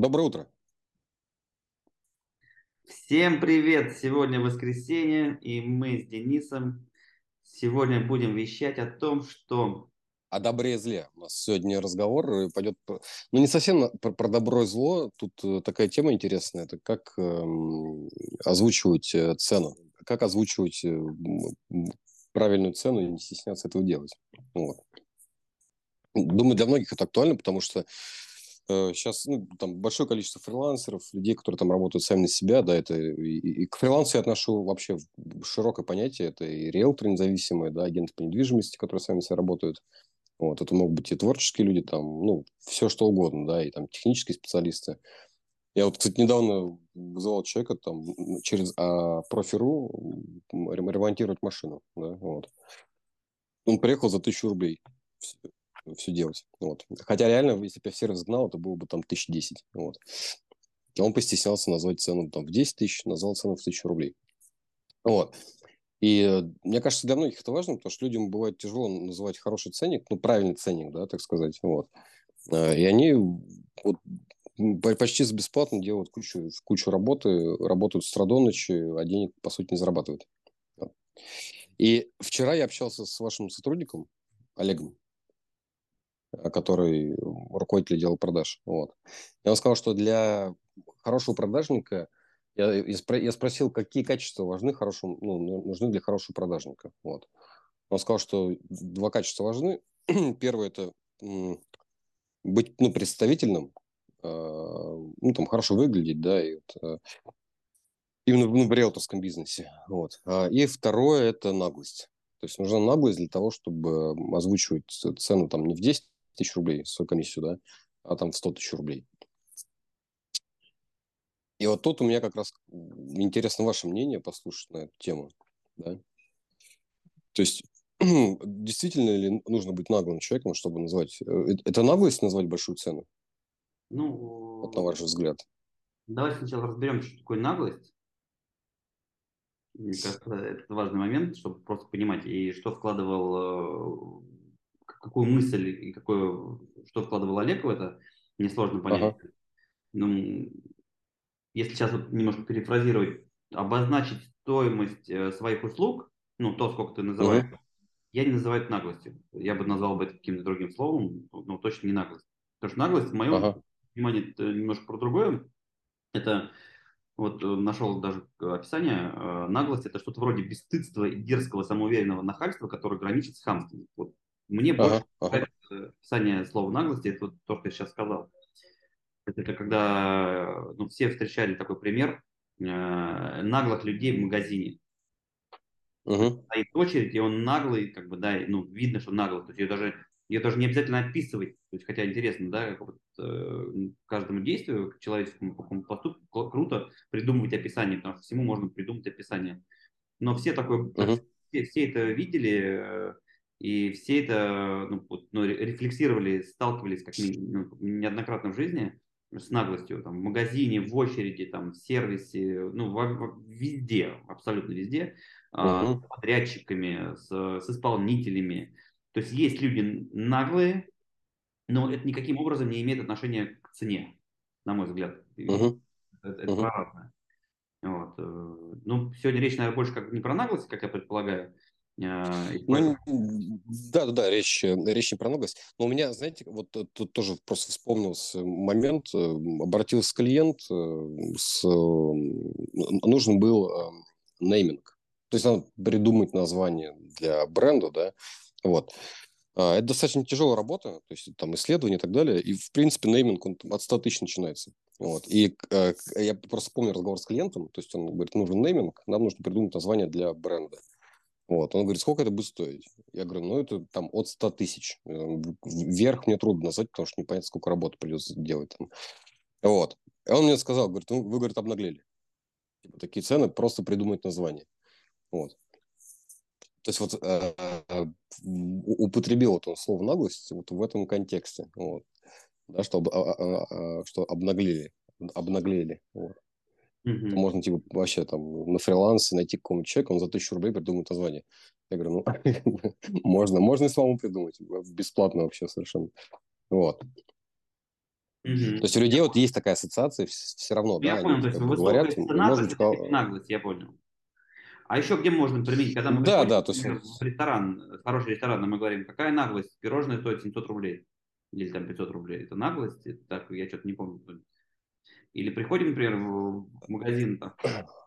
Доброе утро. Всем привет! Сегодня воскресенье, и мы с Денисом сегодня будем вещать о том, что... О добре и зле. У нас сегодня разговор пойдет, ну не совсем про, про добро и зло. Тут э, такая тема интересная. Это как эм, озвучивать э, цену, как озвучивать э, правильную цену и не стесняться этого делать. Вот. Думаю, для многих это актуально, потому что сейчас э, ну, там большое количество фрилансеров, людей, которые там работают сами на себя, да, это и, и к фрилансу я отношу вообще широкое понятие, это и риэлторы независимые, да, агенты по недвижимости, которые сами на себя работают, вот, это могут быть и творческие люди, там, ну, все что угодно, да, и там технические специалисты. Я вот, кстати, недавно вызывал человека там через а, профи.ру ремонтировать машину, да, вот. Он приехал за тысячу рублей все делать. Вот. Хотя реально, если бы я в сервис гнал, это было бы там тысяч десять. Вот. И он постеснялся назвать цену там в 10 тысяч, назвал цену в тысячу рублей. Вот. И э, мне кажется, для многих это важно, потому что людям бывает тяжело называть хороший ценник, ну, правильный ценник, да, так сказать. Вот. А, и они вот, почти за бесплатно делают кучу, кучу работы, работают с до ночи, а денег, по сути, не зарабатывают. И вчера я общался с вашим сотрудником, Олегом, который руководитель отдела продаж. Вот. И он сказал, что для хорошего продажника я, я спросил, какие качества важны хорошему, ну, ну, нужны для хорошего продажника. Вот. Он сказал, что два качества важны. Первое это быть ну, представительным, э, ну, там, хорошо выглядеть, да, и вот, э, именно ну, в риэлторском бизнесе. Вот. А, и второе – это наглость. То есть нужна наглость для того, чтобы озвучивать цену там не в 10 тысяч рублей, свою комиссию, да, а там в 100 тысяч рублей. И вот тут у меня как раз интересно ваше мнение послушать на эту тему. Да? То есть действительно ли нужно быть наглым человеком, чтобы назвать... Э, это наглость назвать большую цену? Ну, вот на ваш взгляд. Давайте сначала разберем, что такое наглость. Мне кажется, это важный момент, чтобы просто понимать, и что вкладывал э, какую мысль и какое, что вкладывал Олег в это, несложно понять. Ага. Ну, если сейчас вот немножко перефразировать, обозначить стоимость э, своих услуг, ну, то, сколько ты называешь, ага. я не называю это наглостью. Я бы назвал бы это каким-то другим словом, но точно не наглость. Потому что наглость, в моем ага. понимании, это немножко про другое. Это вот э, нашел даже описание, э, наглость это что-то вроде бесстыдства и дерзкого самоуверенного нахальства, которое граничит с хамством. Вот мне больше ага, ага. описание слова наглости, это вот то, что я сейчас сказал. Это когда ну, все встречали такой пример э, наглых людей в магазине. Угу. Стоит очередь, и он наглый, как бы, да, ну, видно, что наглый. То есть ее даже, ее даже не обязательно описывать. То есть, хотя интересно, да, как вот, э, каждому действию, к человеческому какому поступку круто придумывать описание, потому что всему можно придумать описание. Но все такое, угу. все, все это видели, э, и все это ну, ну, рефлексировали, сталкивались как ну, неоднократно в жизни с наглостью, там, в магазине, в очереди, там, в сервисе, ну, в, в, везде, абсолютно везде, uh-huh. с подрядчиками, с, с исполнителями. То есть есть люди наглые, но это никаким образом не имеет отношения к цене, на мой взгляд. Uh-huh. Это, это uh-huh. разное. Вот. Э, ну, сегодня речь, наверное, больше как не про наглость, как я предполагаю, а, ну, да, да, да, речь, речь не про наглость. Но у меня, знаете, вот тут тоже просто вспомнился момент, э, обратился клиент, э, с, нужен был э, нейминг. То есть надо придумать название для бренда, да, вот. А, это достаточно тяжелая работа, то есть там исследования и так далее. И, в принципе, нейминг он от 100 тысяч начинается. Вот. И э, я просто помню разговор с клиентом, то есть он говорит, нужен нейминг, нам нужно придумать название для бренда. Вот. Он говорит, сколько это будет стоить? Я говорю, ну, это там от 100 тысяч. Вверх мне трудно назвать, потому что непонятно, сколько работы придется делать там. Вот. И он мне сказал, говорит, ну, вы, говорит, обнаглели. Типа, такие цены, просто придумать название. Вот. То есть вот э, э, употребил вот он слово наглость вот в этом контексте. Вот. Да, что, э, э, что обнаглели. Обнаглели. Вот. Mm-hmm. Можно типа вообще там на фрилансе найти какого-нибудь человека, он за тысячу рублей придумает название. Я говорю, ну, можно, можно и самому придумать, бесплатно вообще совершенно. Вот. Угу. То есть у людей вот есть такая ассоциация все равно, я да, понял, они то есть бы говорят, может наглость, я понял. А еще где можно применить, когда мы да, да, то есть... в ресторан, хороший ресторан, мы говорим, какая наглость, пирожное стоит 700 рублей или там 500 рублей. Это наглость? Это так, я что-то не помню. Или приходим, например, в магазин, там,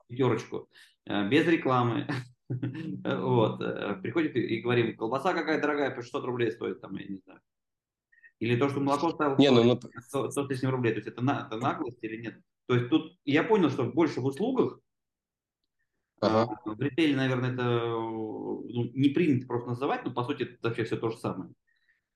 пятерочку, э, без рекламы, вот, э, приходим и говорим, колбаса какая дорогая, по 600 рублей стоит, там, я не знаю. Или то, что молоко стало не, ну, 100, 100 тысяч рублей, то есть это, это наглость или нет? То есть тут я понял, что больше в услугах, ага. а, в ритейле, наверное, это ну, не принято просто называть, но по сути это вообще все то же самое.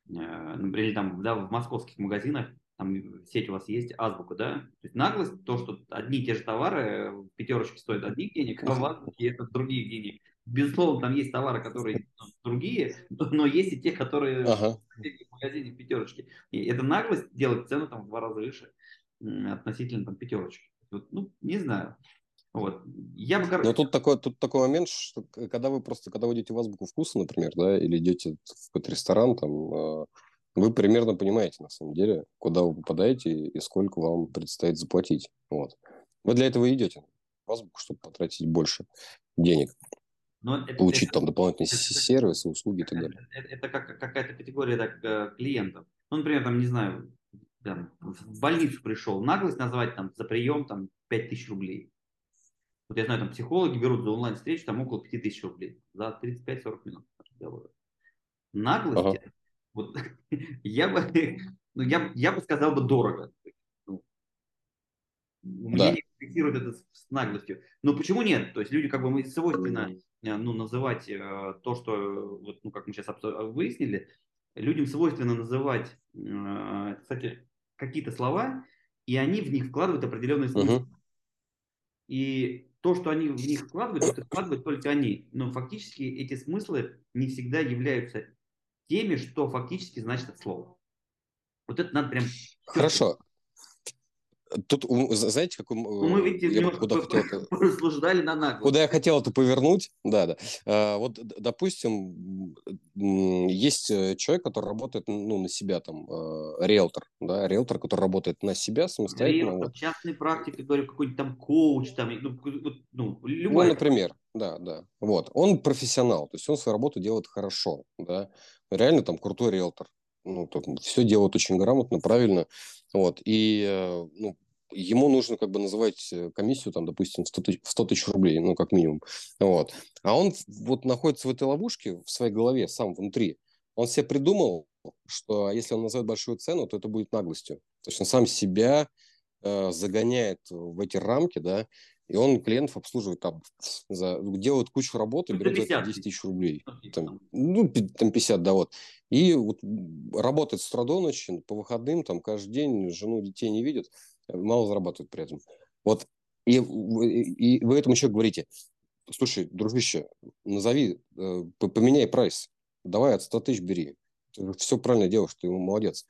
Э, например, там, да, в московских магазинах, там сеть у вас есть, азбука, да? То есть наглость, то, что одни и те же товары в пятерочке стоят одних денег, а в азбуке это других денег. Безусловно, там есть товары, которые другие, но есть и те, которые ага. в магазине в пятерочке. И эта наглость делает цену там в два раза выше относительно там пятерочки. Вот, ну, не знаю. Вот. Я бы, короче... Но тут такой, тут такой момент, что когда вы просто, когда вы идете в азбуку вкуса, например, да, или идете в какой-то ресторан, там, а, вы примерно понимаете, на самом деле, куда вы попадаете и сколько вам предстоит заплатить. Вот. Вы для этого идете в азбуку, чтобы потратить больше денег. Но это, получить это, там дополнительные это, сервисы, услуги и так далее. Это, это как, какая-то категория так, э, клиентов. Ну, например, там, не знаю, там, в больницу пришел, наглость назвать там за прием там 5000 рублей. Вот я знаю, там психологи берут за онлайн-встречу там около 5000 рублей за 35-40 минут разговора. Наглость, ага. Вот я бы, ну, я, я бы сказал бы дорого. Ну, да. Мне фиксирует это с наглостью. Но почему нет? То есть люди как бы мы свойственно э, ну, называть э, то, что, вот, ну, как мы сейчас выяснили, людям свойственно называть, э, кстати, какие-то слова, и они в них вкладывают определенный смысл. Uh-huh. И то, что они в них вкладывают, это вкладывают только они. Но фактически эти смыслы не всегда являются теми, что фактически значит это слово. Вот это надо прям... Хорошо. Тут, знаете, как ну, мы, видите, я куда хотел рассуждали на наглость. Куда я хотел это повернуть, да, да. А, вот, допустим, есть э, человек, который работает ну, на себя, там, э, риэлтор, да, риэлтор, который работает на себя самостоятельно. Риэлтор, вот. частной практике, говорю, какой-нибудь там коуч, там, ну, ну, любой. Ну, например, да, да. Вот, он профессионал, то есть он свою работу делает хорошо, да, реально там крутой риэлтор ну, так, все делают очень грамотно, правильно. Вот. И э, ну, ему нужно как бы называть э, комиссию, там, допустим, 100 тысяч, 100 тысяч рублей, ну, как минимум. Вот. А он вот находится в этой ловушке, в своей голове, сам внутри. Он себе придумал, что если он назовет большую цену, то это будет наглостью. То есть он сам себя э, загоняет в эти рамки, да, и он клиентов обслуживает там, за, делает кучу работы, ну, берет за это 10 тысяч рублей. Там, ну, там 50, да, вот. И вот работает с утра до ночи, по выходным, там, каждый день, жену, детей не видит, мало зарабатывает при этом. Вот. И, и вы этому человеку говорите, слушай, дружище, назови, э, поменяй прайс, давай от 100 тысяч бери. Ты все правильно делаешь, ты молодец.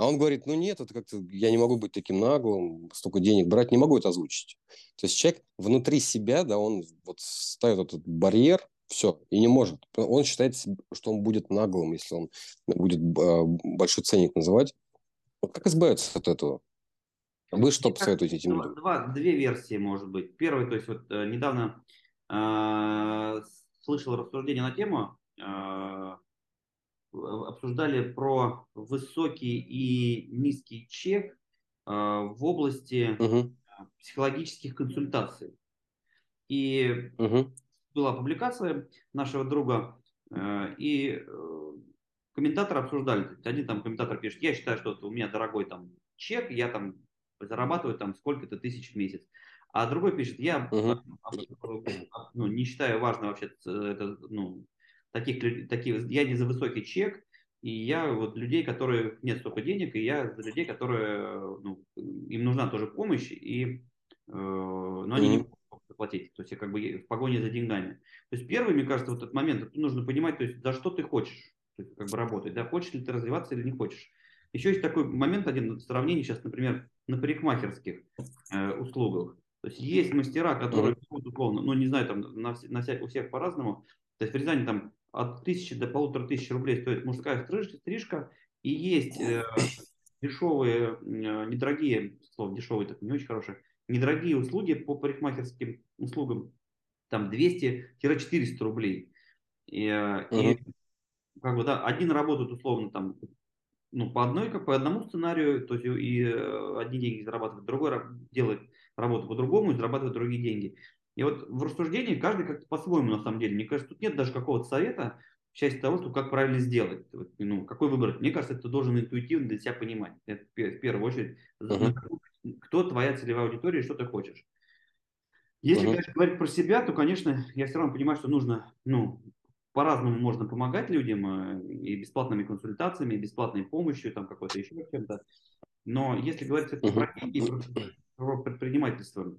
А он говорит, ну нет, это как-то я не могу быть таким наглым, столько денег брать, не могу это озвучить. То есть человек внутри себя, да, он вот ставит этот барьер, все, и не может. Он считает, что он будет наглым, если он будет а, большой ценник называть. Вот как избавиться от этого? Вы что посоветуете этим людям? Два, две версии, может быть. Первый, то есть вот э, недавно э, слышал рассуждение на тему, э, обсуждали про высокий и низкий чек э, в области угу. психологических консультаций. И угу. была публикация нашего друга, э, и э, комментаторы обсуждали. Один там комментатор пишет, я считаю, что у меня дорогой там чек, я там зарабатываю там сколько-то тысяч в месяц. А другой пишет, я угу. ну, не считаю важно вообще это, ну, таких, таких, я не за высокий чек, и я вот людей, которые нет столько денег, и я за людей, которые, ну, им нужна тоже помощь, и, э, но они mm-hmm. не могут заплатить, то есть я как бы в погоне за деньгами. То есть первый, мне кажется, вот этот момент, нужно понимать, то есть за что ты хочешь то есть, как бы работать, да, хочешь ли ты развиваться или не хочешь. Еще есть такой момент один в сравнении сейчас, например, на парикмахерских э, услугах. То есть есть мастера, которые, mm-hmm. условно, ну не знаю, там на, на вся, у всех по-разному. То есть в Рязани там от тысячи до полутора тысяч рублей стоит мужская стрижка, и есть э, дешевые, недорогие, слово дешевые, так не очень хорошее, недорогие услуги по парикмахерским услугам, там 200-400 рублей. И, uh-huh. и как бы, да, один работает условно там ну, по одной, как по одному сценарию, то есть и э, одни деньги зарабатывает, другой делает работу по-другому и зарабатывает другие деньги. И вот в рассуждении каждый как-то по-своему на самом деле. Мне кажется, тут нет даже какого-то совета в части того, что как правильно сделать. Ну, какой выбрать. Мне кажется, ты должен интуитивно для себя понимать. Это в первую очередь, uh-huh. кто твоя целевая аудитория и что ты хочешь. Если, uh-huh. конечно, говорить про себя, то, конечно, я все равно понимаю, что нужно, ну, по-разному можно помогать людям э, и бесплатными консультациями, и бесплатной помощью, там какой-то еще чем-то. Но если говорить все-таки про деньги, про предпринимательство,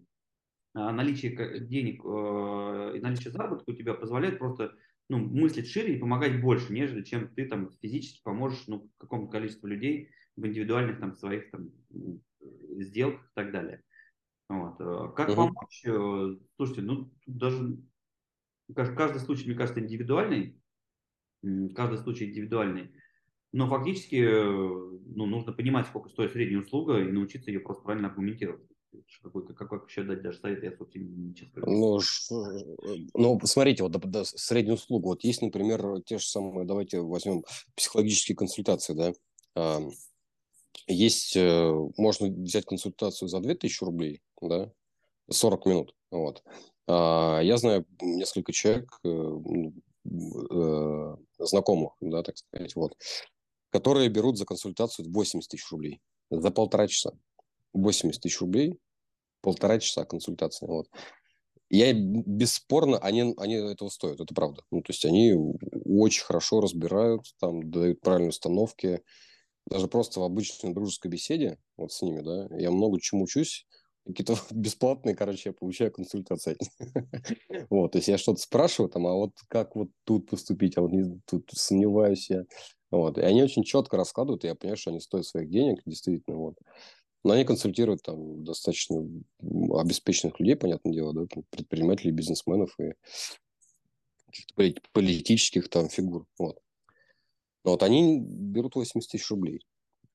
наличие денег э, и наличие заработка у тебя позволяет просто ну, мыслить шире и помогать больше, нежели чем ты там физически поможешь ну, какому-то количеству людей в индивидуальных там своих там сделках и так далее. Вот. Э, как uh-huh. помочь? Слушайте, ну даже каждый случай, мне кажется, индивидуальный, каждый случай индивидуальный, но фактически э, ну, нужно понимать, сколько стоит средняя услуга и научиться ее просто правильно аргументировать. Какой, какой еще дать даже совет, я, собственно, не честно Ну, э, ну, посмотрите, вот да, да, среднюю услугу. Вот есть, например, те же самые, давайте возьмем психологические консультации, да. А, есть, э, можно взять консультацию за 2000 рублей, да, 40 минут, вот. А, я знаю несколько человек, э, знакомых, да, так сказать, вот, которые берут за консультацию 80 тысяч рублей за полтора часа. 80 тысяч рублей, полтора часа консультации. Вот. Я бесспорно, они, они этого стоят, это правда. Ну, то есть они очень хорошо разбирают, там дают правильные установки. Даже просто в обычной дружеской беседе вот с ними, да, я много чему учусь, какие-то бесплатные, короче, я получаю консультации. вот, то есть я что-то спрашиваю там, а вот как вот тут поступить, а вот тут сомневаюсь я. Вот, и они очень четко раскладывают, и я понимаю, что они стоят своих денег, действительно, вот. Но они консультируют там достаточно обеспеченных людей, понятное дело, да, предпринимателей, бизнесменов и каких-то политических там фигур, вот. Но вот они берут 80 тысяч рублей,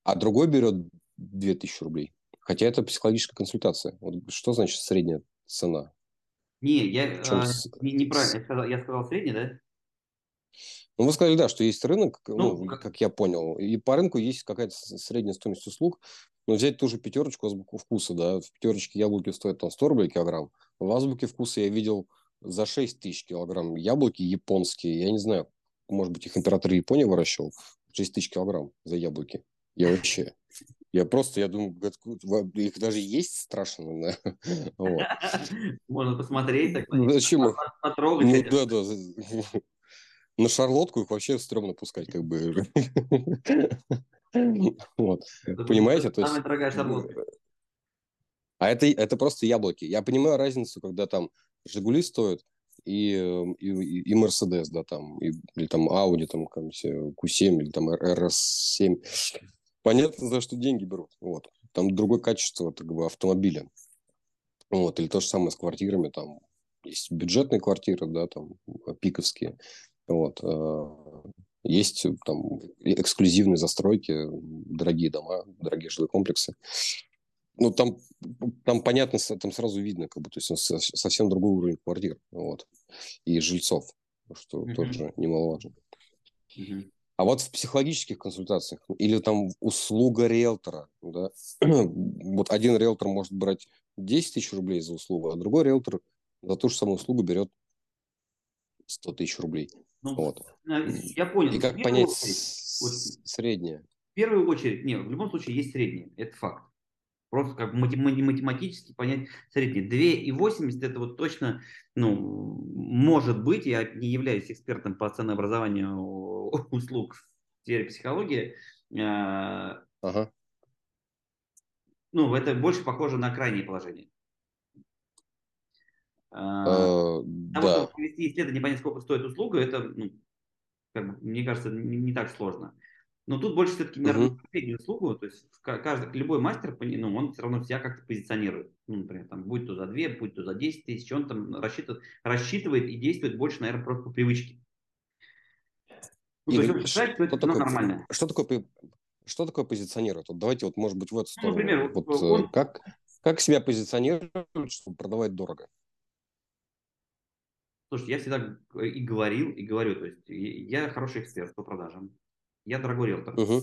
а другой берет 2000 рублей. Хотя это психологическая консультация. Вот что значит средняя цена? Не, я а, не, неправильно. Я сказал, я сказал средняя, да? Ну, вы сказали, да, что есть рынок, ну, ну как... как я понял, и по рынку есть какая-то средняя стоимость услуг. Но взять ту же пятерочку азбуку вкуса, да, в пятерочке яблоки стоят там 100 рублей килограмм. В азбуке вкуса я видел за 6 тысяч килограмм яблоки японские. Я не знаю, может быть, их император Японии выращивал. 6 тысяч килограмм за яблоки. Я вообще... Я просто, я думаю, их даже есть страшно. Да? Вот. Можно посмотреть, так, ну, Зачем? потрогать. Ну, да, да. На шарлотку их вообще стрёмно пускать, как бы. Вот. Понимаете? То есть... Самая дорогая шарлотка. А это, это просто яблоки. Я понимаю разницу, когда там Жигули стоят и, и, и Мерседес, да, там, и, или там Audi, там, Q7, или там RS7 понятно, за что деньги берут. Вот. Там другое качество как бы, автомобиля. Вот. Или то же самое с квартирами. Там есть бюджетные квартиры, да, там пиковские. Вот. А, есть там эксклюзивные застройки, дорогие дома, дорогие жилые комплексы. Ну, там, там понятно, там сразу видно, как бы, то есть совсем другой уровень квартир, вот, и жильцов, что mm-hmm. тоже немаловажно. Mm-hmm. А вот в психологических консультациях или там услуга риэлтора, да, вот один риэлтор может брать 10 тысяч рублей за услугу, а другой риэлтор за ту же самую услугу берет 100 тысяч рублей. Ну, вот. Я понял. И как понять очередь, среднее? В первую очередь, нет, в любом случае есть среднее, это факт. Просто как математически понять среднее. 2,80 это вот точно, ну, может быть, я не являюсь экспертом по ценообразованию услуг в сфере психологии. А, ага. Ну, это больше похоже на крайнее положение. Uh, Потому да. что провести исследование, понять, сколько стоит услуга, это, ну, как бы, мне кажется, не, не так сложно. Но тут больше все-таки, наверное, uh-huh. среднюю услугу, то есть каждый, любой мастер, ну, он все равно себя как-то позиционирует. Ну, например, там, будь то за 2, будь то за 10 тысяч, он там рассчитывает, рассчитывает и действует больше, наверное, просто по привычке. Ну, Игорь, то есть, считает, что это такое, нормально. Что такое что такое позиционировать? Вот давайте вот, может быть, в эту Ну, сторону. например, вот вот э, он- как, как себя позиционировать, чтобы продавать дорого? Слушай, я всегда г- и говорил, и говорю, то есть я хороший эксперт по продажам, я дорогой риэлтор. Мгм,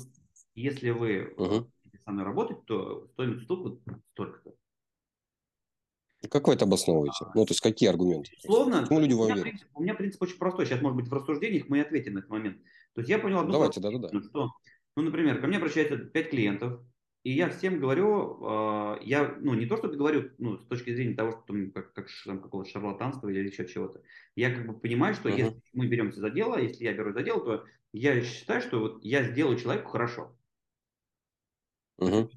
Если вы э, хотите со мной работать, то стоимость услуг вот столько-то. Как вы это обосновываете? Ну, то есть какие аргументы? Условно, Почему люди у меня, верят? принцип, у меня принцип очень простой. Сейчас, может быть, в рассуждениях мы и ответим на этот момент. То есть я понял одну Давайте, простую да-да-да. истину, что, ну, например, ко мне обращается 5 клиентов, и я всем говорю, э, я, ну, не то чтобы говорю, ну, с точки зрения того, что там, как, как там, какого-то шарлатанства или еще чего-то. Я как бы понимаю, что Мгм. если мы беремся за дело, если я берусь за дело, то я считаю, что вот я сделаю человеку хорошо.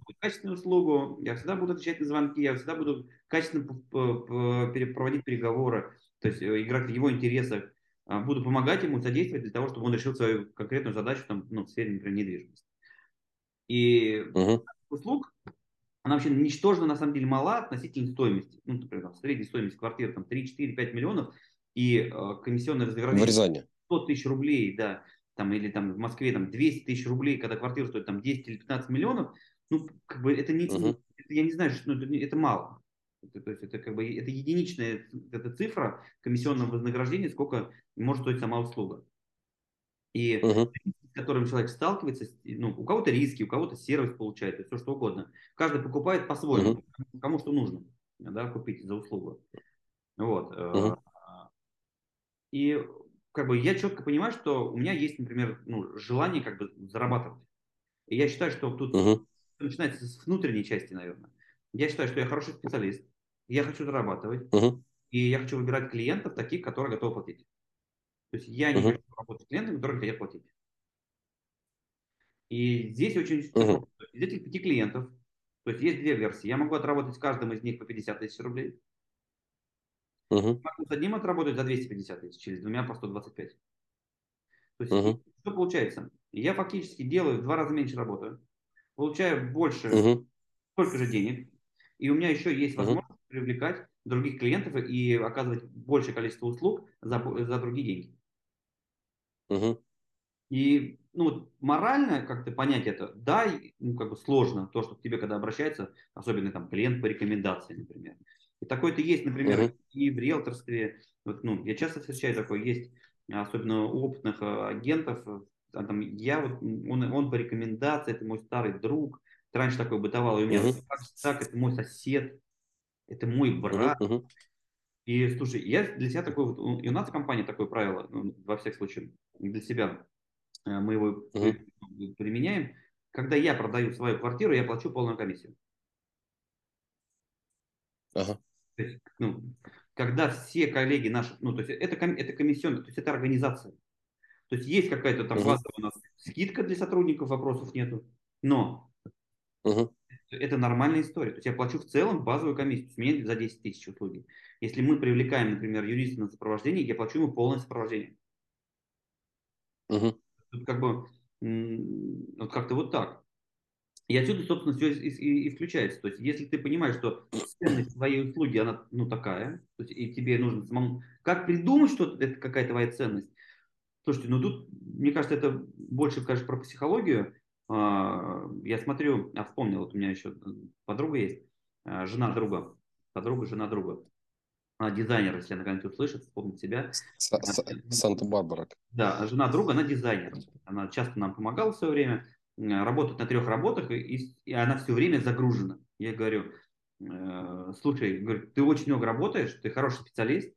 Буду качественную услугу, я всегда буду отвечать на звонки, я всегда буду качественно проводить переговоры, то есть э, играть в его интересах, а, буду помогать ему, содействовать для того, чтобы он решил свою конкретную задачу там, ну, в сфере, например, недвижимости. И мгм, услуг, она вообще ничтожно, на самом деле, мала относительно стоимости. Ну, например, там, средняя стоимость квартиры там 3, 4, 5 миллионов, и э, комиссионное Рязани. 100 тысяч рублей, да, там, или там в Москве там 200 тысяч рублей, когда квартира стоит там 10 или 15 миллионов, ну, как бы это не, Мгм. это, я не знаю, что, ну, это, это мало. Это, то есть это как бы это единичная эта цифра комиссионного вознаграждения, сколько может стоить сама услуга. И с которым человек сталкивается, ну, у кого-то риски, у кого-то сервис получает, все что угодно. Каждый покупает по-своему, кому что нужно, да, купить за услугу. Вот. э, Мгм. И как бы я четко понимаю, что у меня есть, например, ну, желание как бы зарабатывать. И я считаю, что тут мгм, начинается с внутренней части, наверное. Я считаю, что я хороший специалист, я хочу зарабатывать, мгм, и я хочу выбирать клиентов таких, которые готовы платить. То есть я не Мгм. хочу работать с клиентами, которые хотят платить. И здесь очень есть Из этих пяти клиентов, то есть есть две версии. Я могу отработать с каждым из них по 50 тысяч рублей. мгм, Могу с одним отработать за 250 тысяч, с двумя по 125. То есть Мгм. что получается? Я фактически делаю в два раза меньше работы, получаю больше, мгм, столько же денег, и у меня еще есть возможность привлекать других клиентов и оказывать большее количество услуг за, за другие деньги. мгм, И ну, морально как-то понять это, да, ну, как бы сложно, то, что к тебе, когда обращается, особенно там клиент по рекомендации, например. И такое-то есть, например, Мгм. и в риэлторстве. Вот, ну, я часто встречаю такое, есть, особенно у опытных э, агентов, а там, я вот, он, он по рекомендации, это мой старый друг, Это раньше такое бытовало, и у меня Мгм. так, так, это мой сосед, это мой брат. мгм, И слушай, я для себя такой вот, и у нас в компании такое правило, ну, во всех случаях, для себя мы его при- применяем. Когда я продаю свою квартиру, я плачу полную комиссию. Ага. То есть, ну, когда все коллеги наши, ну, то есть это, это комиссионно, то есть это организация. То есть есть какая-то там базовая у нас скидка для сотрудников, вопросов нету, но мгм, это нормальная история. То есть я плачу в целом базовую комиссию, с меня за 10 тысяч услуги. Если мы привлекаем, например, юриста на сопровождение, я плачу ему полное сопровождение. мгм, Тут как бы вот как-то вот так. И отсюда, собственно, все и, и- и включается. То есть, если ты понимаешь, что ценность твоей услуги, она ну такая, то есть, и тебе нужно самому... Как придумать, что это какая твоя ценность? Слушайте, ну тут, мне кажется, это больше, конечно, про психологию. А, Я смотрю, а вспомнил, вот у меня еще подруга есть, а, жена друга, подруга, жена друга. Она дизайнер, если она когда-нибудь услышит, вспомнит себя. Са- Са- Санта-Барбара. Да, жена друга, она дизайнер. Она часто нам помогала в свое время, работает на трех работах, и, и она все время загружена. Я говорю, э, слушай, говорю, ты очень много работаешь, ты хороший специалист,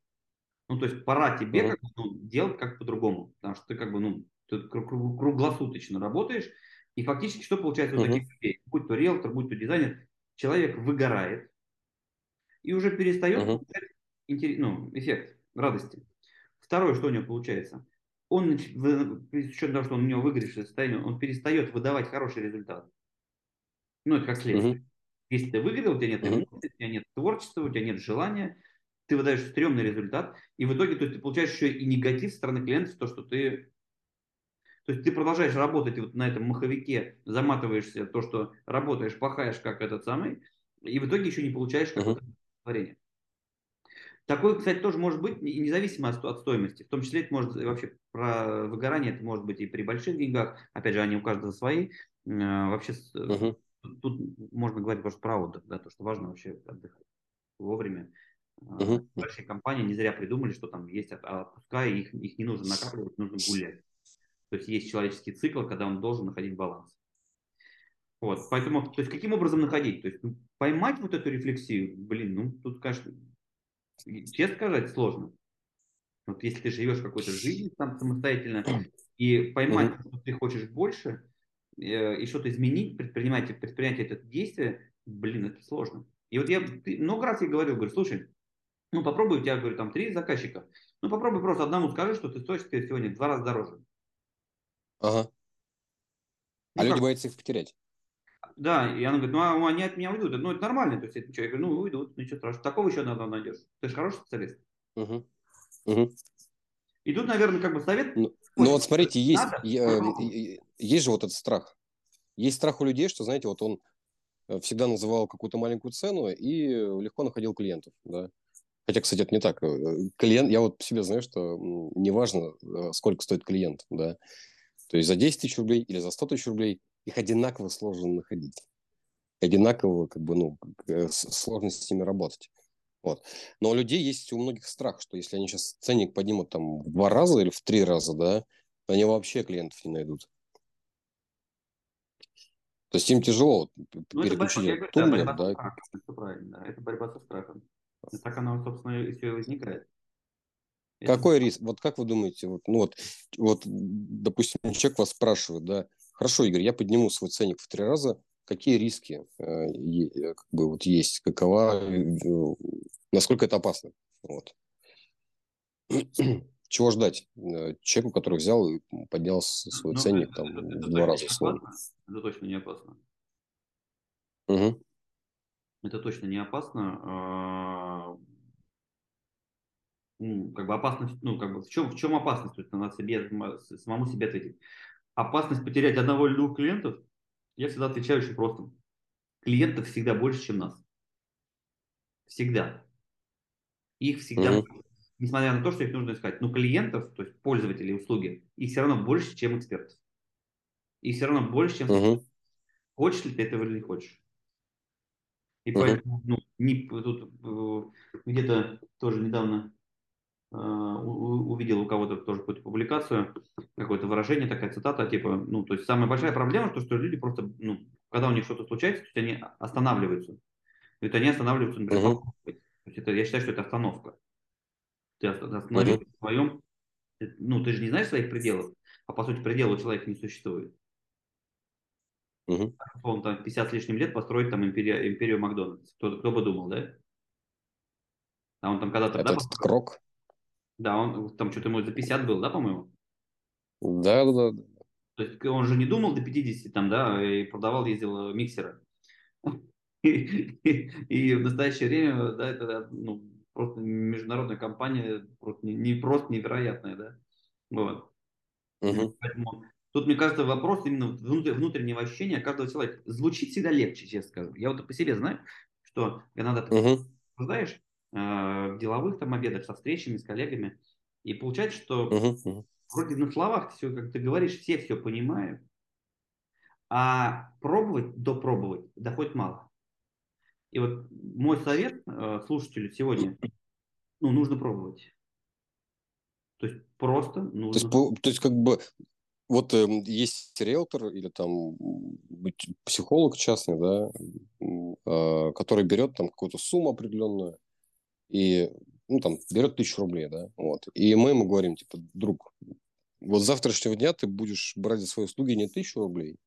ну, то есть пора тебе Мгм. как ну, делать как по-другому, потому что ты как бы, ну, ты кру- кру- круглосуточно работаешь, и фактически что получается у Мгм. таких людей? Будь то риэлтор, будь то дизайнер, человек выгорает и уже перестает получать интерес- ну, эффект радости. Второе, что у него получается? Он, с учетом того, что он у него выгоревшее состояние, он перестает выдавать хороший результат. Ну, это как следствие. Мгм. Если ты выгорел, у тебя нет эмоций, у тебя нет творчества, у тебя нет желания, ты выдаешь стрёмный результат, и в итоге то есть, ты получаешь еще и негатив со стороны клиентов, то, что ты... То есть ты продолжаешь работать вот на этом маховике, заматываешься, то, что работаешь, пахаешь, как этот самый, и в итоге еще не получаешь какое-то творение. Такое, кстати, тоже может быть независимо от, от стоимости. В том числе это может вообще про выгорание, это может быть и при больших деньгах, опять же, они у каждого свои. вообще угу. тут можно говорить просто про отдых, да, то, что важно вообще отдыхать вовремя. Uh-huh. Большие компании не зря придумали, что там есть отпуска, и их, их не нужно накапливать, нужно гулять. То есть есть человеческий цикл, когда он должен находить баланс. Вот, поэтому, то есть каким образом находить? То есть ну, поймать вот эту рефлексию, блин, ну тут, конечно, честно сказать, сложно. Вот если ты живешь какой-то жизнью там самостоятельно, и поймать, mm-hmm. что ты хочешь больше, э, и что-то изменить, предпринимать, предпринять это действие, блин, это сложно. И вот я ты, много раз я говорил, говорю, слушай, ну попробуй, у тебя, говорю, там три заказчика, ну попробуй просто одному скажи, что ты стоишь сегодня в два раза дороже. Ага. А ну, люди как? боятся их потерять. Да, и она говорит, ну а они от меня уйдут. Ну, это нормально. То есть, это что? Я говорю, ну, уйдут, ничего страшного. Такого еще надо найдешь. Ты же хороший специалист. Угу. Угу. И тут, наверное, как бы совет... Ну, ну вот смотрите, есть, надо, я, есть же вот этот страх. Есть страх у людей, что, знаете, вот он э, всегда называл какую-то маленькую цену и легко находил клиентов, да. Хотя, кстати, это не так. Э, клиент, я вот по себе знаю, что неважно, э, сколько стоит клиент, да. То есть за 10 тысяч рублей или за 100 тысяч рублей их одинаково сложно находить. Одинаково, как бы, ну, сложно с ними работать. Вот. Но у людей есть у многих страх, что если они сейчас ценник поднимут там в два раза или в три раза, да, они вообще клиентов не найдут. То есть им тяжело ну, переключить это борьба, тумблер, да, да. Страхом, это правильно, это борьба со страхом. И так оно, собственно, и все возникает. Какой риск? Вот как вы думаете, вот, ну вот, вот, допустим, человек вас спрашивает, да, хорошо, Игорь, я подниму свой ценник в три раза, какие риски э, э, как бы вот есть, какова, э, насколько это опасно, вот. Чего ждать человеку, который взял и поднял свой ну, ценник это, там это, в два раза? Это точно не опасно. Угу. Это точно не опасно. А, ну, как бы опасность, ну, как бы в чем, в чем опасность? То есть надо себе, самому себе ответить. Опасность потерять одного или двух клиентов, я всегда отвечаю очень просто. Клиентов всегда больше, чем нас. Всегда. Их всегда, mm-hmm. несмотря на то, что их нужно искать. Но клиентов, то есть пользователей услуги, их все равно больше, чем экспертов. Их все равно больше, чем... Mm-hmm. Хочешь ли ты этого или не хочешь? И поэтому, ну, не, тут э, где-то тоже недавно увидел у кого-то тоже какую-то публикацию, какое-то выражение, такая цитата, типа, ну, то есть самая большая проблема, то, что люди просто, ну, когда у них что-то случается, то есть они останавливаются. То есть они останавливаются, например, uh-huh. то есть это, я считаю, что это остановка. Ты остановился uh-huh. в своем, ну, ты же не знаешь своих пределов, а по сути предела у человека не существует. Uh-huh. Он там 50 с лишним лет построить там империю, империю Макдональдс. Кто, кто бы думал, да? А он там когда-то... Это да, крок. Да, он там что-то ему за 50 был, да, по-моему? Да, да, да. То есть он же не думал до 50 там, да, и продавал, ездил миксеры. И, и, в настоящее время, да, это ну, просто международная компания, просто не, не просто невероятная, да. Вот. Угу. Поэтому тут, мне кажется, вопрос именно внутреннего ощущения каждого человека. Звучит всегда легче, честно скажу. Я вот по себе знаю, что когда ты угу. Э, в деловых там обедах со встречами с коллегами. И получается, что uh-huh, вроде на словах все, как ты говоришь, все все понимают, а пробовать, допробовать доходит мало. И вот мой совет э, слушателю сегодня, ну, нужно пробовать. То есть просто нужно... То есть, то есть как бы вот э, есть риэлтор или там психолог частный, да, э, который берет там какую-то сумму определенную, и, ну, там, берет тысячу рублей, да, вот. И мы ему говорим, типа, друг, вот с завтрашнего дня ты будешь брать за свои услуги не тысячу рублей,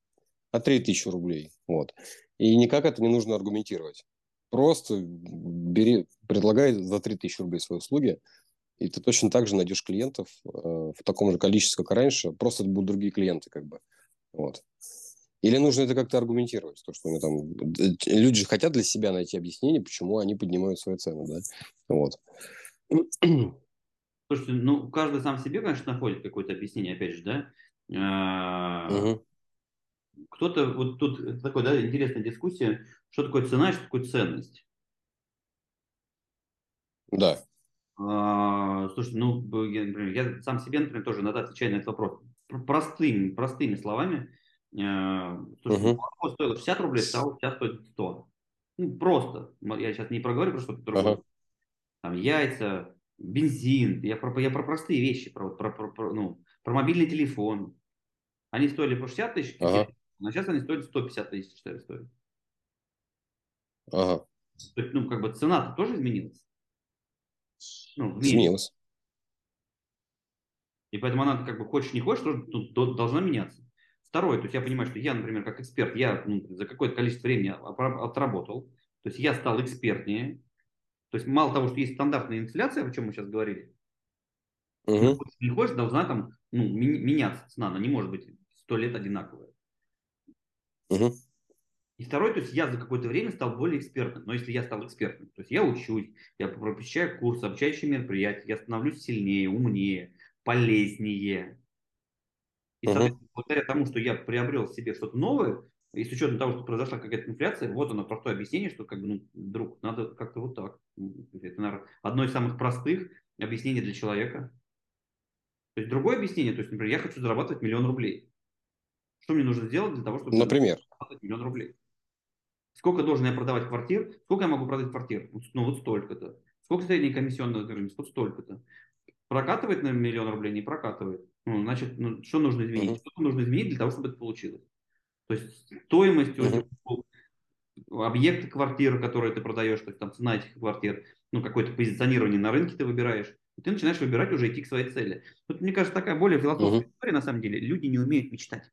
а три тысячи рублей, вот. И никак это не нужно аргументировать. Просто бери, предлагай за три тысячи рублей свои услуги, и ты точно так же найдешь клиентов э, в таком же количестве, как раньше, просто это будут другие клиенты, как бы. Вот. Или нужно это как-то аргументировать, то, что они там... Люди же хотят для себя найти объяснение, почему они поднимают свои цены, да? Вот. Слушайте, ну, каждый сам себе, конечно, находит какое-то объяснение, опять же, да? Угу. Кто-то, вот тут такой, да, интересная дискуссия, что такое цена и что такое ценность. Да. А, слушайте, ну, я, например, я сам себе, например, тоже иногда отвечаю на этот вопрос простыми, простыми словами. Слушай, uh-huh. молоко стоило 60 рублей, стало сейчас стоит 100. Ну, просто. Я сейчас не проговорю про что-то другое. Uh-huh. Там яйца, бензин. Я про, я про простые вещи, про, про, про, про, ну, про мобильный телефон. Они стоили по 60 тысяч, ага. а сейчас они стоят 150 тысяч, что ли, стоят. Ага. То есть, ну, как бы цена-то тоже изменилась. Ну, изменилась. И поэтому она, как бы, хочешь не хочешь, тоже ну, должна меняться. Второе, то есть я понимаю, что я, например, как эксперт, я ну, за какое-то количество времени отработал, то есть я стал экспертнее. То есть мало того, что есть стандартная инфляция, о чем мы сейчас говорили, угу. не хочешь, должна там ну, меняться цена, она не может быть сто лет одинаковая. Угу. И второй, то есть я за какое-то время стал более экспертным. Но если я стал экспертным, то есть я учусь, я посещаю курсы, обучающие мероприятия, я становлюсь сильнее, умнее, полезнее. И, uh-huh. благодаря тому, что я приобрел себе что-то новое, и с учетом того, что произошла какая-то инфляция, вот оно простое объяснение, что как бы, ну, друг, надо как-то вот так. Это, наверное, одно из самых простых объяснений для человека. То есть другое объяснение, то есть, например, я хочу зарабатывать миллион рублей. Что мне нужно сделать для того, чтобы например? зарабатывать миллион рублей? Сколько должен я продавать квартир? Сколько я могу продать квартир? Ну, вот столько-то. Сколько средняя комиссионная стоимость? Вот столько-то. Прокатывает на миллион рублей? Не прокатывает. Ну, значит, ну, что нужно изменить? Uh-huh. Что нужно изменить для того, чтобы это получилось? То есть стоимость uh-huh. объекта квартиры, которые ты продаешь, то есть там цена этих квартир, ну, какое-то позиционирование на рынке ты выбираешь, и ты начинаешь выбирать уже идти к своей цели. Тут, мне кажется, такая более философская uh-huh. история, на самом деле. Люди не умеют мечтать.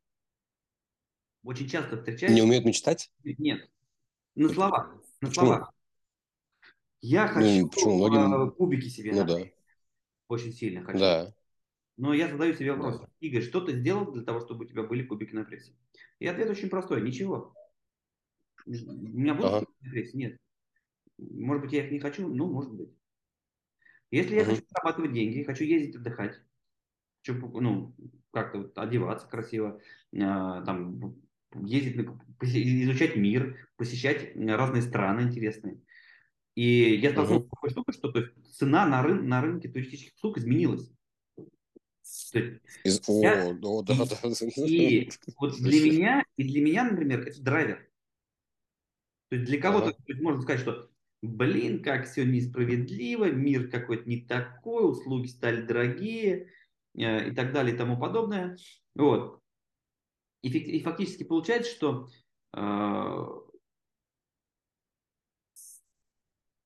Очень часто встречаешь... Не умеют мечтать? Нет. На словах. На почему? словах. Я ну, хочу ну, почему? Многим... А, кубики себе. Ну, да. Очень сильно хочу. Да. Но я задаю себе вопрос. Игорь, что ты сделал для того, чтобы у тебя были кубики на прессе? И ответ очень простой. Ничего. У меня будут ага. кубики на прессе? Нет. Может быть, я их не хочу? Ну, может быть. Если я uh хочу зарабатывать деньги, хочу ездить отдыхать, хочу, ну, как-то вот одеваться красиво, э, там, ездить, изучать мир, посещать разные страны интересные. И я столкнулся uh с такой штукой, что то есть, цена на, рын, на рынке туристических услуг изменилась. Из... Я... О, да, да, да. И вот для меня, и для меня, например, это драйвер. То есть для кого-то ага. можно сказать, что блин, как все несправедливо, мир какой-то не такой, услуги стали дорогие э, и так далее и тому подобное. Вот. И, и фактически получается, что э,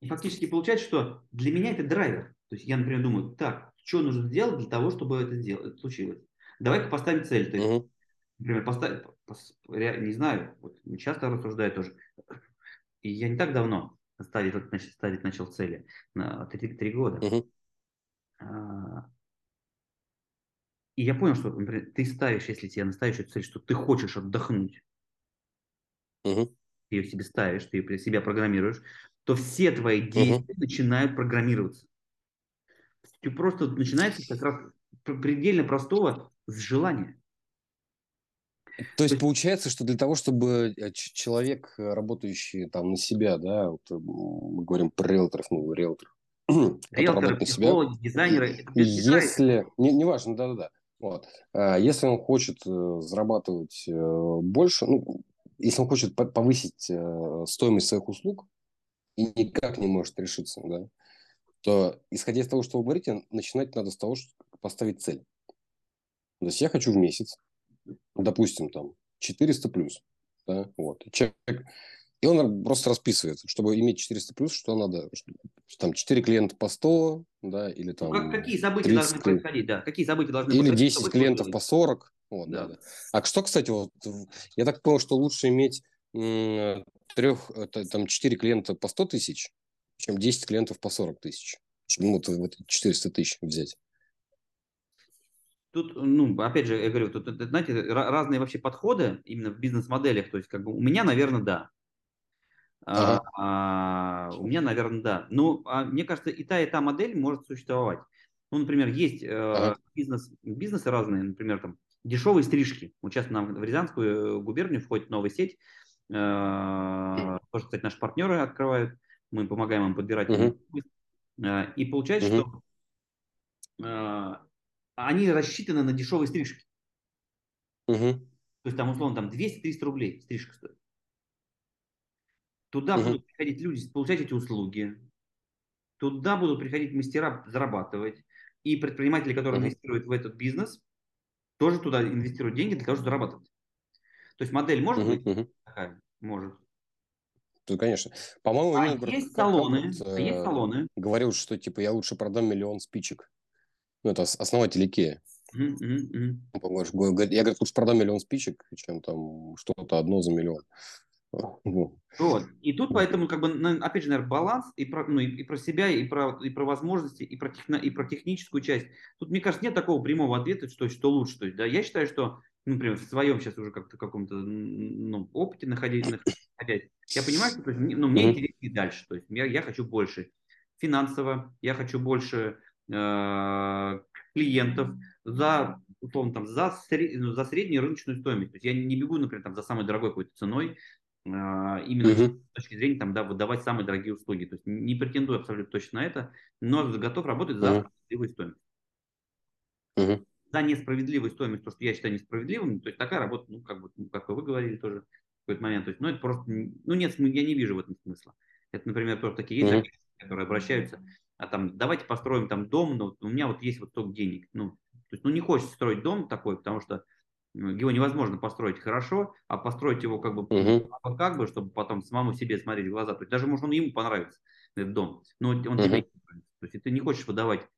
и фактически получается, что для меня это драйвер. То есть я, например, думаю, так, что нужно сделать для того, чтобы это, сделать, это случилось? Давай-ка поставим цель. То есть, uh-huh. Например, поставить, не знаю, вот часто рассуждаю тоже. И я не так давно ставить, значит, ставить начал цели на 3, 3 года. Uh-huh. А, и я понял, что, например, ты ставишь, если тебе наставишь эту цель, что ты хочешь отдохнуть, uh-huh. ты ее себе ставишь, ты ее себя программируешь, то все твои действия uh-huh. начинают программироваться. Просто начинается как раз предельно простого с желания. То есть получается, что для того, чтобы э, человек, э, работающий там на себя, да, вот э, мы говорим про риэлторов, ну, риэлтор, риэлторы, психологи, дизайнеры, если, не, не важно, да-да-да, вот, если он хочет зарабатывать больше, ну, если он хочет повысить стоимость своих услуг и никак не может решиться, да, то, исходя из того, что вы говорите, начинать надо с того, что поставить цель. То есть я хочу в месяц допустим, там 400 плюс, да, вот, человек, и он просто расписывается, чтобы иметь 400 плюс, что надо, там 4 клиента по 100, да, или там... Ну, как, какие события 30, должны происходить, да, какие события должны Или 10 клиентов по 40, вот, да. да. А что, кстати, вот, я так понял, что лучше иметь трех, там 4 клиента по 100 тысяч, чем 10 клиентов по 40 тысяч, чтобы ну, вот, вот 400 тысяч взять. Тут, ну, опять же, я говорю, тут, знаете, разные вообще подходы именно в бизнес-моделях. То есть, как бы у меня, наверное, да. А, ага. А, у меня, наверное, да. Ну, а мне кажется, и та, и та модель может существовать. Ну, например, есть э, ага. бизнес, бизнесы разные, например, там дешевые стрижки. Вот сейчас нам в Рязанскую губернию входит новая сеть. Э, тоже, кстати, наши партнеры открывают. Мы помогаем им подбирать. Э, и получается, угу. что э, они рассчитаны на дешевые стрижки. Угу. То есть там условно там 200-300 рублей стрижка стоит. Туда угу. будут приходить люди, получать эти услуги. Туда будут приходить мастера зарабатывать. И предприниматели, которые угу. инвестируют в этот бизнес, тоже туда инвестируют деньги для того, чтобы зарабатывать. То есть модель может угу, быть такая? Может. Ну, конечно. По-моему, а именно, есть салоны, а есть салоны. Говорил, что типа я лучше продам миллион спичек. Ну, это основатель Икеи. Mm-hmm. Я, говорю, лучше продам миллион спичек, чем там что-то одно за миллион. Вот. И тут поэтому, как бы, опять же, наверное, баланс и про, ну, и, и про себя, и про, и про возможности, и про, техно, и про техническую часть. Тут, мне кажется, нет такого прямого ответа, что, что лучше. То есть, да, я считаю, что, ну, например, в своем сейчас уже как-то каком-то ну, опыте находясь, находясь, я понимаю, что то есть, ну, мне интереснее дальше. То есть, я, я хочу больше финансово, я хочу больше э, клиентов за условно там за, сред... Ну, за среднюю рыночную стоимость. То есть я не бегу, например, там за самой дорогой какой-то ценой, а, именно uh-huh. с точки зрения там, да, выдавать самые дорогие услуги. То есть не претендую абсолютно точно на это, но готов работать за uh-huh. справедливую стоимость. Uh-huh. За несправедливую стоимость, то, что я считаю несправедливым, то есть такая работа, ну, как бы, ну, как вы говорили тоже в какой-то момент, то есть, ну, это просто, ну, нет, я не вижу в этом смысла. Это, например, просто такие есть, uh-huh. которые обращаются, а там, давайте построим там дом, но у меня вот есть вот столько денег, ну, то есть, ну, не хочется строить дом такой, потому что его невозможно построить хорошо, а построить его как бы uh-huh. как бы, чтобы потом самому себе смотреть в глаза. То есть даже может он ему понравится этот дом, но он uh-huh. тебе не понравится. То есть ты не хочешь выдавать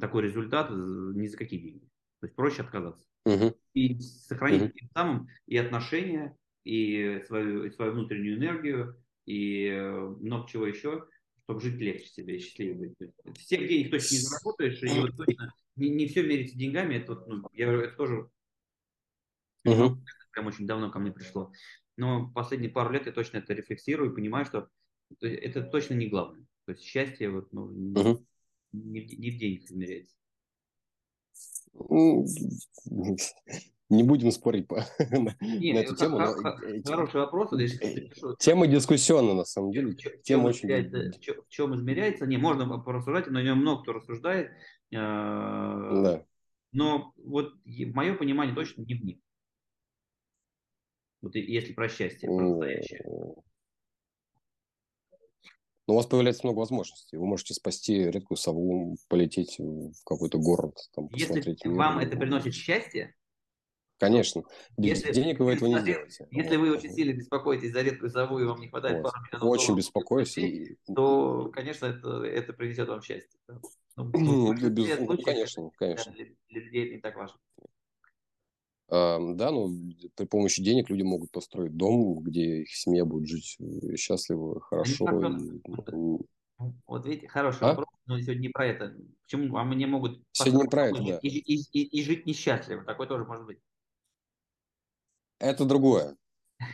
такой результат ни за какие деньги. То есть проще отказаться. Uh-huh. И сохранить uh-huh. тем самым и отношения, и свою, и свою внутреннюю энергию, и э, много чего еще, чтобы жить легче себе и счастливее быть. Всех денег точно не заработаешь, и вот точно не, не все мерится деньгами. Это, вот, ну, я, это тоже Угу. Прям очень давно ко мне пришло. Но последние пару лет я точно это рефлексирую и понимаю, что это точно не главное. То есть счастье вот, ну, угу. не, не в деньгах измеряется. Не будем спорить по, Нет, на эту тему. Но... Хороший вопрос. Тема дискуссионная, на самом деле. Тема очень... В чем измеряется? Не, можно порассуждать, но о нем много кто рассуждает. А, да. Но вот мое понимание точно не в них. Вот если про счастье, про настоящее. Ну, у вас появляется много возможностей. Вы можете спасти редкую сову, полететь в какой-то город, там, посмотреть. Если мир. вам это приносит счастье, Конечно. Если, Денег вы этого не сделаете. Если вы очень сильно беспокоитесь за редкую сову и вам не хватает вот. пару миллионов Очень беспокоюсь. И... То, конечно, это, это принесет вам счастье. Ну, ну, без... ну, конечно, конечно. Для, для людей это не так важно. Да, ну, при помощи денег люди могут построить дом, где их семья будет жить э, счастливо, хорошо. Ну, вот видите, хороший а? вопрос, но сегодня не про это. Почему а мне могут сегодня не про это, да. и, и, и, и жить несчастливо? Такое тоже может быть. Это другое.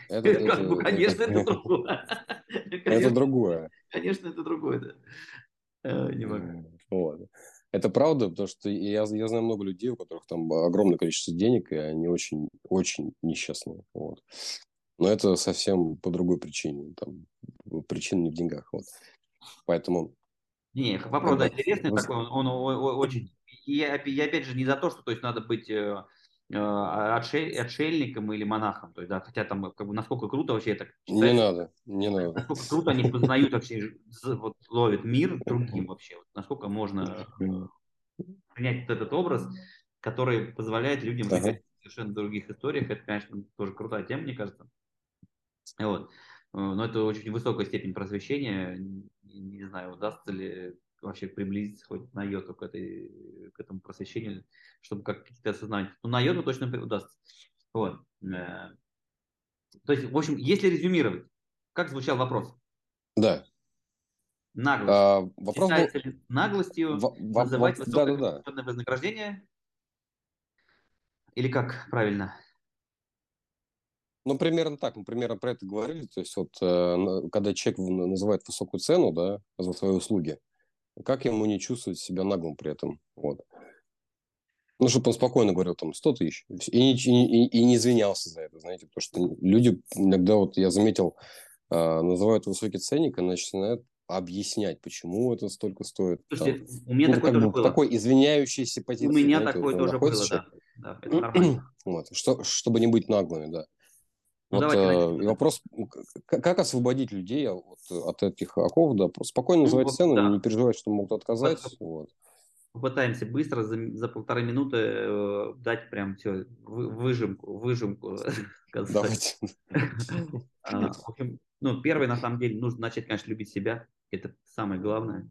Это, это, конечно, это, это другое. Это другое. Конечно, это другое, да. Э, не могу. Вот. Это правда, потому что я, я знаю много людей, у которых там огромное количество денег, и они очень, очень несчастные. Вот. Но это совсем по другой причине. Там, причина не в деньгах. Вот. Поэтому... Не, вопрос, да, интересный вот. такой, он, он, он очень... Я, я опять же не за то, что то есть, надо быть э, э отшельником или монахом. То есть, да, хотя там как бы, насколько круто вообще это читать. Не надо, не надо. Насколько круто они познают вообще, вот, ловят мир другим вообще. Вот, насколько можно принять вот этот образ, который позволяет людям ага. в совершенно других историях. Это, конечно, тоже крутая тема, мне кажется. Вот. Но это очень высокая степень просвещения. Не знаю, удастся ли вообще приблизиться хоть на йоту к, этой, к этому просвещению, чтобы как какие-то осознать. Ну, на йоту точно удастся. Вот. Э, то есть, в общем, если резюмировать, как звучал вопрос? Да. Наглость. А, вопрос Считается был... ли наглостью в, называть в, высокое да, да, да. вознаграждение? Или как правильно? Ну, примерно так. Мы примерно про это говорили. То есть, вот, э, когда человек называет высокую цену да, за свои услуги, как ему не чувствовать себя наглым при этом? Вот. Ну, чтобы он спокойно говорил там 100 тысяч и не, и, и не извинялся за это, знаете, потому что люди иногда, вот я заметил, э, называют высокий ценник и начинают объяснять, почему это столько стоит. Слушайте, там, у меня ну, такое тоже было. Такой извиняющийся позиции. У меня такое тоже было, да. да, это нормально. Вот, что, чтобы не быть наглыми, да. Ну, вот давайте э, вопрос, как освободить людей от, от этих оков, да, спокойно Ну, называть вот, цену, да. не переживать, что могут отказать. Вот. Вот. Попытаемся быстро за, за полторы минуты э, дать прям все выжимку, выжимку. сказать. Давайте. А, в общем, ну, первый, на самом деле, нужно начать, конечно, любить себя. Это самое главное.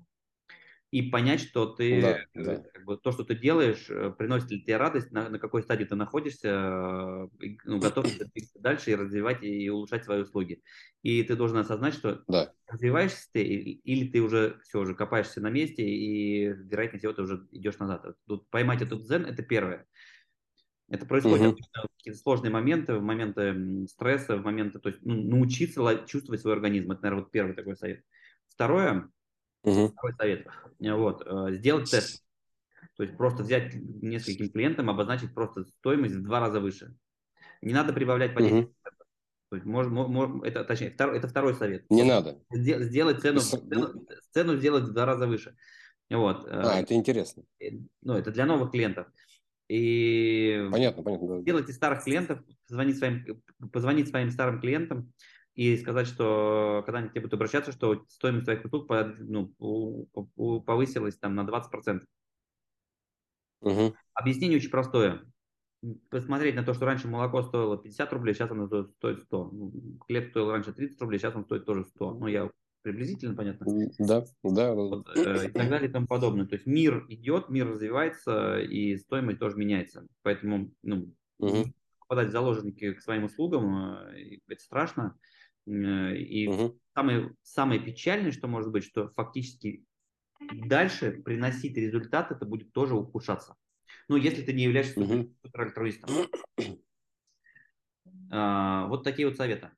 И понять, что ты, Да, да. как бы, то, что ты делаешь, э, приносит ли тебе радость, на, на какой стадии ты находишься, э, ну, готов ли ты дальше и развивать и улучшать свои услуги. И ты должен осознать, что Да. развиваешься ты или ты уже все уже копаешься на месте и вероятнее всего ты уже идешь назад. Тут поймать этот дзен это первое. Это происходит обычно в какие-то сложные моменты, в моменты стресса, в моменты, то есть ну, научиться чувствовать свой организм. Это, наверное, вот первый такой совет. Второе, Мгм. второй совет. Э, Вот, э, сделать тест. То есть просто взять нескольким клиентам, обозначить просто стоимость в два раза выше. Не надо прибавлять по 10%. Мгм. То есть мож- мо- мо- это, точнее, второй, это второй совет. Не надо. Сде- Сделать цену, цену, цену сделать в два раза выше. Вот. А, э, это интересно. Ну, это для новых клиентов. И Понятно, понятно. да. делайте старых клиентов, позвонить своим, позвонить своим старым клиентам и сказать, что когда они к тебе будут обращаться, что стоимость твоих услуг ну, повысилась там на 20%. Мгм. Объяснение очень простое. Посмотреть на то, что раньше молоко стоило 50 рублей, сейчас оно стоит- стоит 100. Ну, Хлеб стоил раньше 30 рублей, сейчас он стоит тоже 100. Ну, я приблизительно, понятно. Да, да. Вот, э, и так далее и тому подобное. То есть мир идет, мир развивается, и стоимость тоже меняется. Поэтому ну, Мгм. попадать в заложники к своим услугам, э, это страшно. Э, И Мгм. самое, самое печальное, что может быть, что фактически дальше приносить результат это будет тоже ухудшаться. Ну, если ты не являешься Мгм. суперальтруистом. А, Вот такие вот советы.